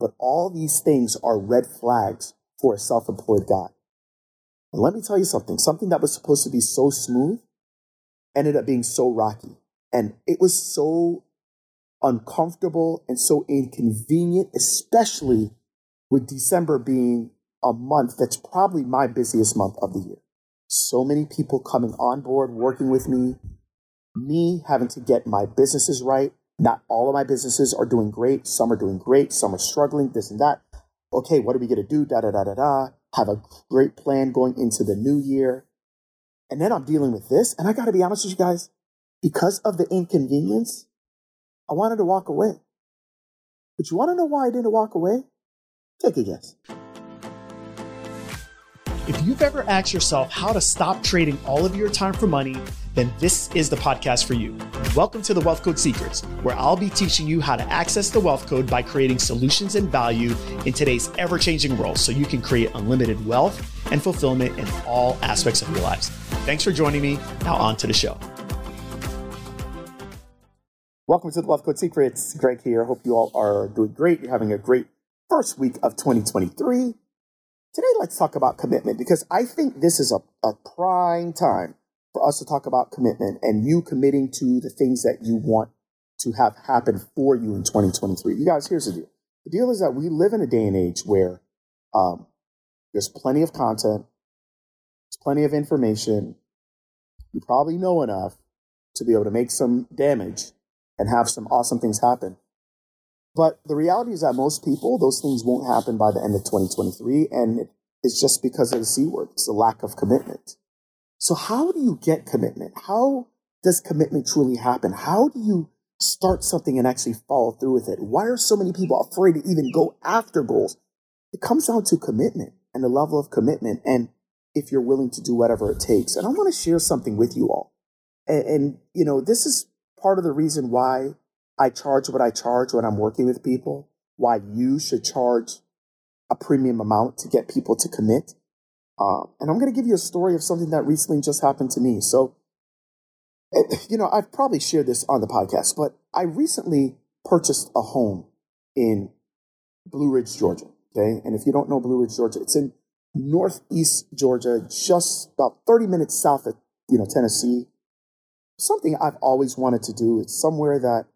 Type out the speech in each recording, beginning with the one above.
But all these things are red flags for a self employed guy. And let me tell you something something that was supposed to be so smooth ended up being so rocky. And it was so uncomfortable and so inconvenient, especially with December being a month that's probably my busiest month of the year. So many people coming on board, working with me, me having to get my businesses right. Not all of my businesses are doing great. Some are doing great. Some are struggling, this and that. Okay, what are we going to do? Da da da da da. Have a great plan going into the new year. And then I'm dealing with this. And I got to be honest with you guys, because of the inconvenience, I wanted to walk away. But you want to know why I didn't walk away? Take a guess. If you've ever asked yourself how to stop trading all of your time for money, then this is the podcast for you. Welcome to the Wealth Code Secrets, where I'll be teaching you how to access the wealth code by creating solutions and value in today's ever changing world so you can create unlimited wealth and fulfillment in all aspects of your lives. Thanks for joining me. Now, on to the show. Welcome to the Wealth Code Secrets. Greg here. Hope you all are doing great. You're having a great first week of 2023. Today, let's talk about commitment because I think this is a, a prime time for us to talk about commitment and you committing to the things that you want to have happen for you in 2023. You guys, here's the deal. The deal is that we live in a day and age where um, there's plenty of content, there's plenty of information. You probably know enough to be able to make some damage and have some awesome things happen. But the reality is that most people, those things won't happen by the end of 2023. And it's just because of the C word. It's a lack of commitment. So how do you get commitment? How does commitment truly happen? How do you start something and actually follow through with it? Why are so many people afraid to even go after goals? It comes down to commitment and the level of commitment and if you're willing to do whatever it takes. And I want to share something with you all. And, and you know, this is part of the reason why I charge what I charge when I'm working with people, why you should charge a premium amount to get people to commit. Uh, and I'm going to give you a story of something that recently just happened to me. So, eh, you know, I've probably shared this on the podcast, but I recently purchased a home in Blue Ridge, Georgia. Okay. And if you don't know Blue Ridge, Georgia, it's in northeast Georgia, just about 30 minutes south of, you know, Tennessee. Something I've always wanted to do. It's somewhere that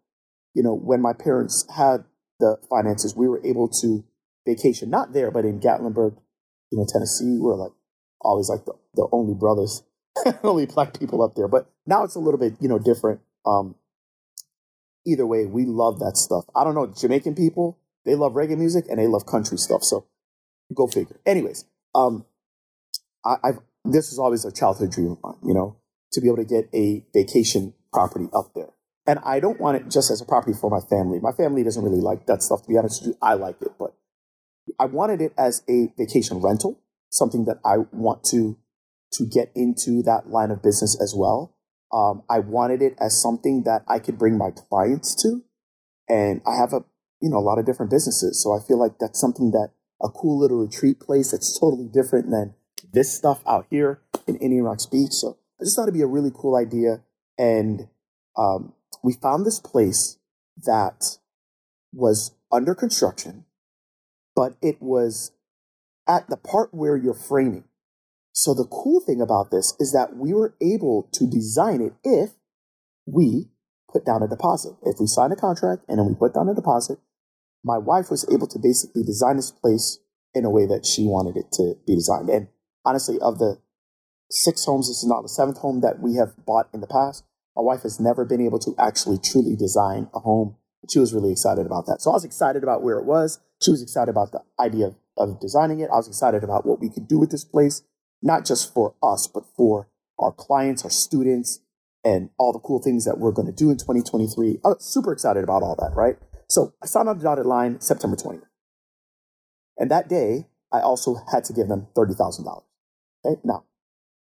you know, when my parents had the finances, we were able to vacation, not there, but in Gatlinburg, you know, Tennessee. We are like always like the, the only brothers, only black people up there. But now it's a little bit, you know, different. Um, either way, we love that stuff. I don't know, Jamaican people, they love reggae music and they love country stuff. So go figure. Anyways, um, I, I've, this is always a childhood dream of mine, you know, to be able to get a vacation property up there. And I don't want it just as a property for my family. My family doesn't really like that stuff, to be honest with you. I like it, but I wanted it as a vacation rental, something that I want to, to get into that line of business as well. Um, I wanted it as something that I could bring my clients to. And I have a, you know, a lot of different businesses. So I feel like that's something that a cool little retreat place that's totally different than this stuff out here in Indian Rocks Beach. So I just thought it'd be a really cool idea. And, um, we found this place that was under construction, but it was at the part where you're framing. So the cool thing about this is that we were able to design it if we put down a deposit. If we signed a contract and then we put down a deposit, my wife was able to basically design this place in a way that she wanted it to be designed. And honestly, of the six homes, this is not the seventh home that we have bought in the past. My wife has never been able to actually truly design a home. She was really excited about that. So I was excited about where it was. She was excited about the idea of, designing it. I was excited about what we could do with this place, not just for us, but for our clients, our students, and all the cool things that we're going to do in 2023. I was super excited about all that, right? So I signed on the dotted line September 20th. And that day, I also had to give them $30,000. Okay. Now,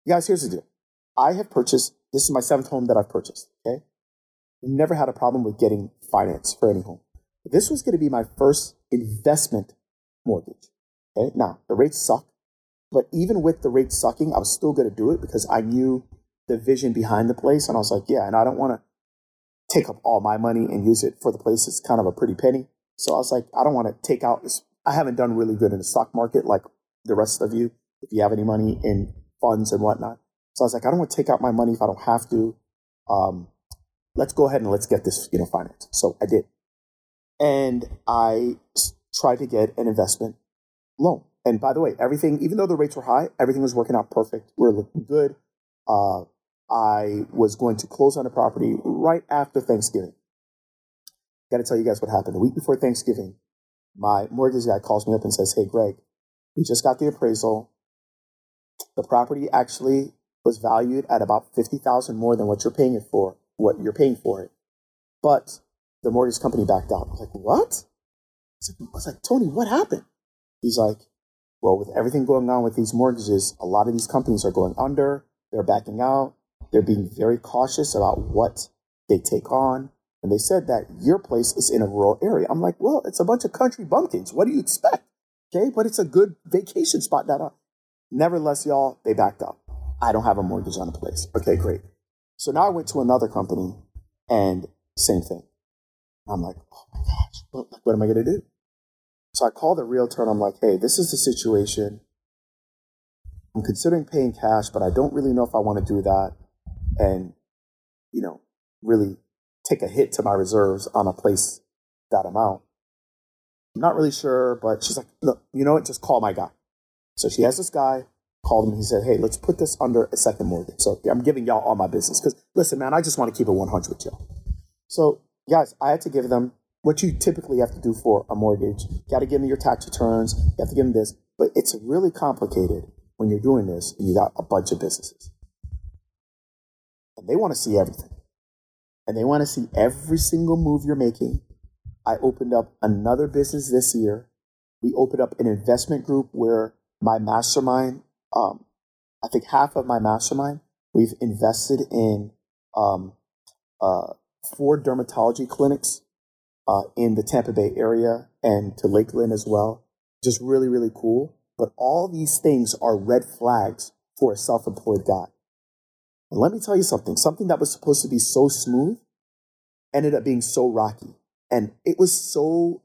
you guys, here's the deal. I have purchased this is my seventh home that I've purchased. Okay. Never had a problem with getting finance for any home. This was going to be my first investment mortgage. Okay. Now the rates suck, but even with the rates sucking, I was still going to do it because I knew the vision behind the place. And I was like, yeah, and I don't want to take up all my money and use it for the place. It's kind of a pretty penny. So I was like, I don't want to take out this. I haven't done really good in the stock market like the rest of you. If you have any money in funds and whatnot. So I was like, I don't want to take out my money if I don't have to. Um, let's go ahead and let's get this, you know, financed. So I did. And I tried to get an investment loan. And by the way, everything, even though the rates were high, everything was working out perfect. We are looking good. Uh, I was going to close on the property right after Thanksgiving. Got to tell you guys what happened. The week before Thanksgiving, my mortgage guy calls me up and says, Hey, Greg, we just got the appraisal. The property actually was valued at about 50000 more than what you're paying it for, what you're paying for it. But the mortgage company backed out. I was like, What? I was like, Tony, what happened? He's like, Well, with everything going on with these mortgages, a lot of these companies are going under, they're backing out, they're being very cautious about what they take on. And they said that your place is in a rural area. I'm like, well, it's a bunch of country bumpkins. What do you expect? Okay, but it's a good vacation spot. That nevertheless, y'all, they backed up. I don't have a mortgage on the place. Okay, great. So now I went to another company and same thing. I'm like, oh my gosh, what, am I going to do? So I called the realtor and I'm like, hey, this is the situation. I'm considering paying cash, but I don't really know if I want to do that and, you know, really take a hit to my reserves on a place that amount. I'm not really sure, but she's like, look, you know what? Just call my guy. So she has this guy, called him, and he said, hey, let's put this under a second mortgage. So I'm giving y'all all my business because listen, man, I just want to keep it 100 with y'all. So, guys, I had to give them what you typically have to do for a mortgage. You got to give them your tax returns, you have to give them this, but it's really complicated when you're doing this and you got a bunch of businesses. And they want to see everything. And they want to see every single move you're making. I opened up another business this year. We opened up an investment group where my mastermind, um, I think half of my mastermind, we've invested in um, uh, four dermatology clinics uh, in the Tampa Bay area and to Lakeland as well. Just really, really cool. But all these things are red flags for a self employed guy. And let me tell you something something that was supposed to be so smooth ended up being so rocky. And it was so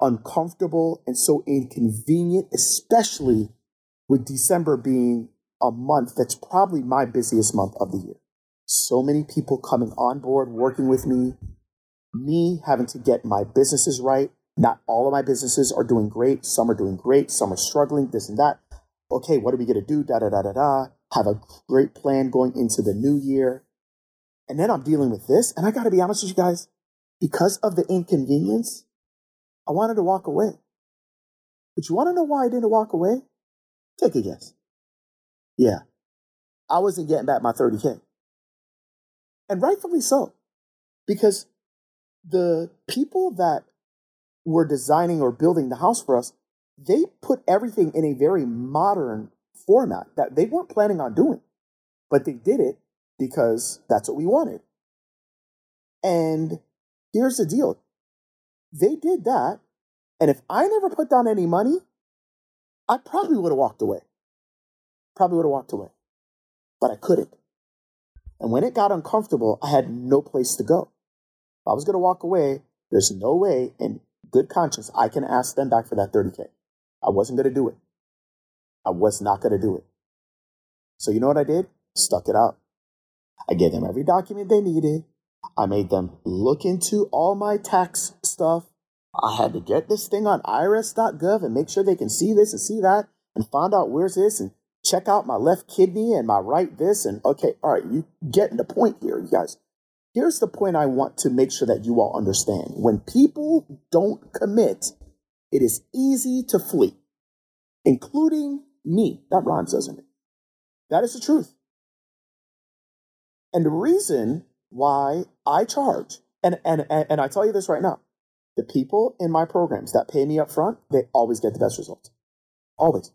uncomfortable and so inconvenient, especially with December being a month that's probably my busiest month of the year. So many people coming on board, working with me, me having to get my businesses right. Not all of my businesses are doing great. Some are doing great. Some are struggling, this and that. Okay, what are we going to do? Da da da da da have a great plan going into the new year. And then I'm dealing with this. And I got to be honest with you guys, because of the inconvenience, I wanted to walk away. But you want to know why I didn't walk away? Take a guess. Yeah, I wasn't getting back my 30K. And rightfully so, because the people that were designing or building the house for us, they put everything in a very modern format that they weren't planning on doing, but they did it because that's what we wanted. And here's the deal they did that. And if I never put down any money, I probably would have walked away. Probably would have walked away. But I couldn't. And when it got uncomfortable, I had no place to go. If I was going to walk away, there's no way in good conscience I can ask them back for that 30K. I wasn't going to do it. I was not going to do it. So you know what I did? Stuck it out. I gave them every document they needed. I made them look into all my tax stuff. I had to get this thing on irs.gov and make sure they can see this and see that and find out where's this and check out my left kidney and my right this and okay, all right, you getting the point here, you guys. Here's the point I want to make sure that you all understand. When people don't commit, it is easy to flee, including me. That rhymes, doesn't it? That is the truth. And the reason why I charge, and, and, and I tell you this right now, the people in my programs that pay me up front, they always get the best results. Always.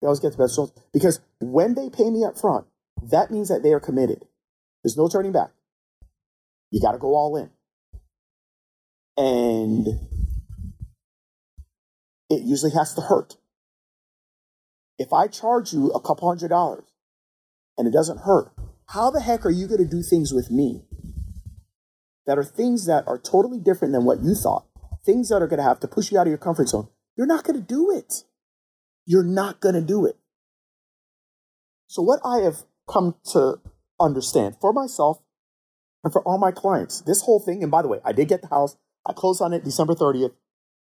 They always get the best results. Because when they pay me up front, that means that they are committed. There's no turning back. You got to go all in. And it usually has to hurt. If I charge you a couple hundred dollars and it doesn't hurt, how the heck are you going to do things with me that are things that are totally different than what you thought? things that are going to have to push you out of your comfort zone, you're not going to do it. You're not going to do it. So, what I have come to understand for myself and for all my clients, this whole thing, and by the way, I did get the house. I closed on it December 30th,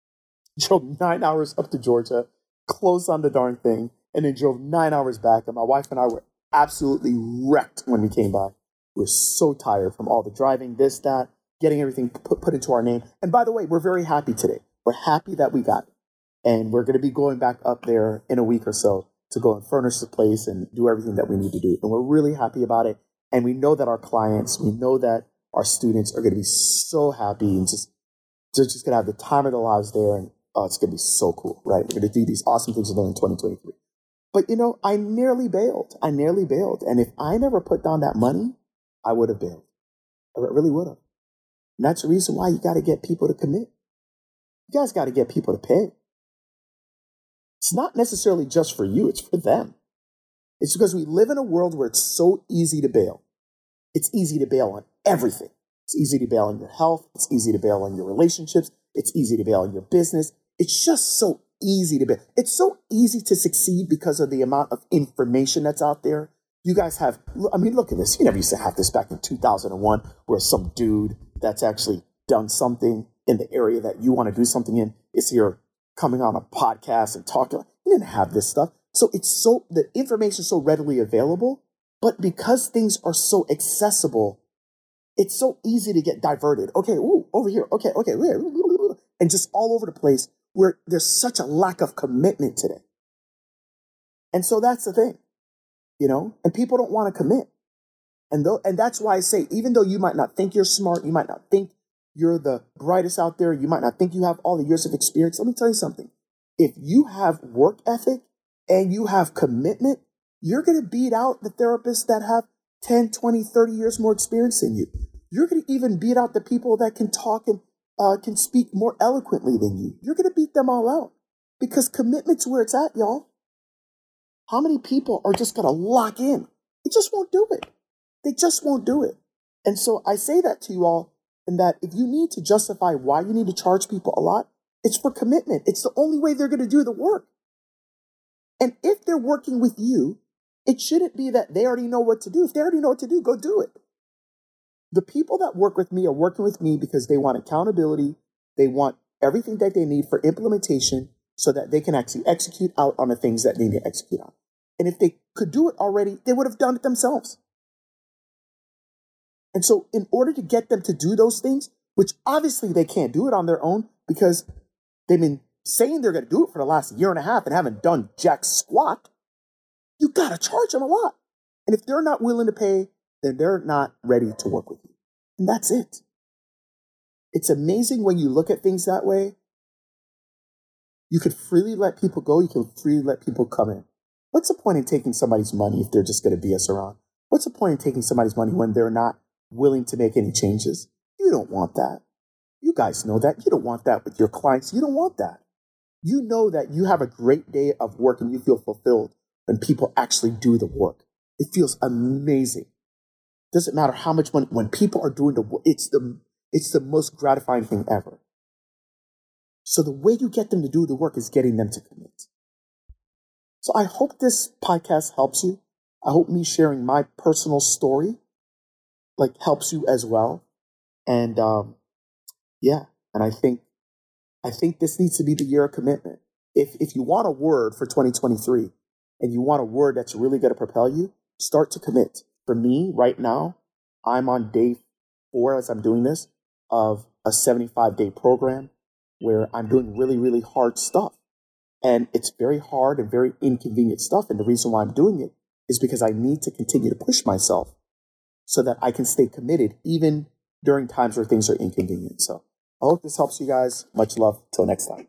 drove nine hours up to Georgia, closed on the darn thing, and then drove nine hours back. And my wife and I were absolutely wrecked when we came by. We were so tired from all the driving, this, that, getting everything put, put into our name. And by the way, we're very happy today. We're happy that we got it. And we're going to be going back up there in a week or so to go and furnish the place and do everything that we need to do. And we're really happy about it. And we know that our clients, we know that our students are going to be so happy and just, they're just going to have the time of their lives there. And oh, it's going to be so cool, right? We're going to do these awesome things in 2023. But you know, I nearly bailed. I nearly bailed. And if I never put down that money, I would have bailed. I really would have. And that's the reason why you got to get people to commit. You guys got to get people to pay. It's not necessarily just for you, it's for them. It's because we live in a world where it's so easy to bail. It's easy to bail on everything. It's easy to bail on your health. It's easy to bail on your relationships. It's easy to bail on your business. It's just so easy to bail. It's so easy to succeed because of the amount of information that's out there. You guys have, I mean, look at this. You never used to have this back in 2001 where some dude that's actually done something in the area that you want to do something in is here coming on a podcast and talking. You didn't have this stuff. So it's so, the information is so readily available, but because things are so accessible, it's so easy to get diverted. Okay, ooh, over here. Okay, okay, and just all over the place where there's such a lack of commitment today. And so that's the thing, you know, and people don't want to commit. And though, and that's why I say, even though you might not think you're smart, you might not think you're the brightest out there, you might not think you have all the years of experience. Let me tell you something. If you have work ethic and you have commitment, you're going to beat out the therapists that have 10, 20, 30 years more experience than you. You're going to even beat out the people that can talk and uh, can speak more eloquently than you. You're going to beat them all out because commitment's where it's at, y'all. How many people are just going to lock in? They just won't do it. They just won't do it. And so I say that to you all in that if you need to justify why you need to charge people a lot, it's for commitment. It's the only way they're going to do the work. And if they're working with you, it shouldn't be that they already know what to do. If they already know what to do, go do it. The people that work with me are working with me because they want accountability. They want everything that they need for implementation so that they can actually execute out on the things that they need to execute on. And if they could do it already, they would have done it themselves. And so, in order to get them to do those things, which obviously they can't do it on their own because they've been saying they're going to do it for the last year and a half and haven't done jack squat, you got to charge them a lot. And if they're not willing to pay, then they're not ready to work with you. And that's it. It's amazing when you look at things that way. You could freely let people go. You can freely let people come in. What's the point in taking somebody's money if they're just going to be us around? What's the point in taking somebody's money when they're not willing to make any changes? You don't want that. You guys know that. You don't want that with your clients. You don't want that. You know that you have a great day of work and you feel fulfilled when people actually do the work. It feels amazing. Doesn't matter how much money, when people are doing the work, it's the, it's the most gratifying thing ever. So the way you get them to do the work is getting them to commit. So I hope this podcast helps you. I hope me sharing my personal story like helps you as well. And um, yeah, and I think I think this needs to be the year of commitment. If if you want a word for 2023 and you want a word that's really going to propel you, start to commit. For me, right now, I'm on day four as I'm doing this of a 75 day program where I'm doing really, really hard stuff. And it's very hard and very inconvenient stuff. And the reason why I'm doing it is because I need to continue to push myself so that I can stay committed even during times where things are inconvenient. So I hope this helps you guys. Much love. Till next time.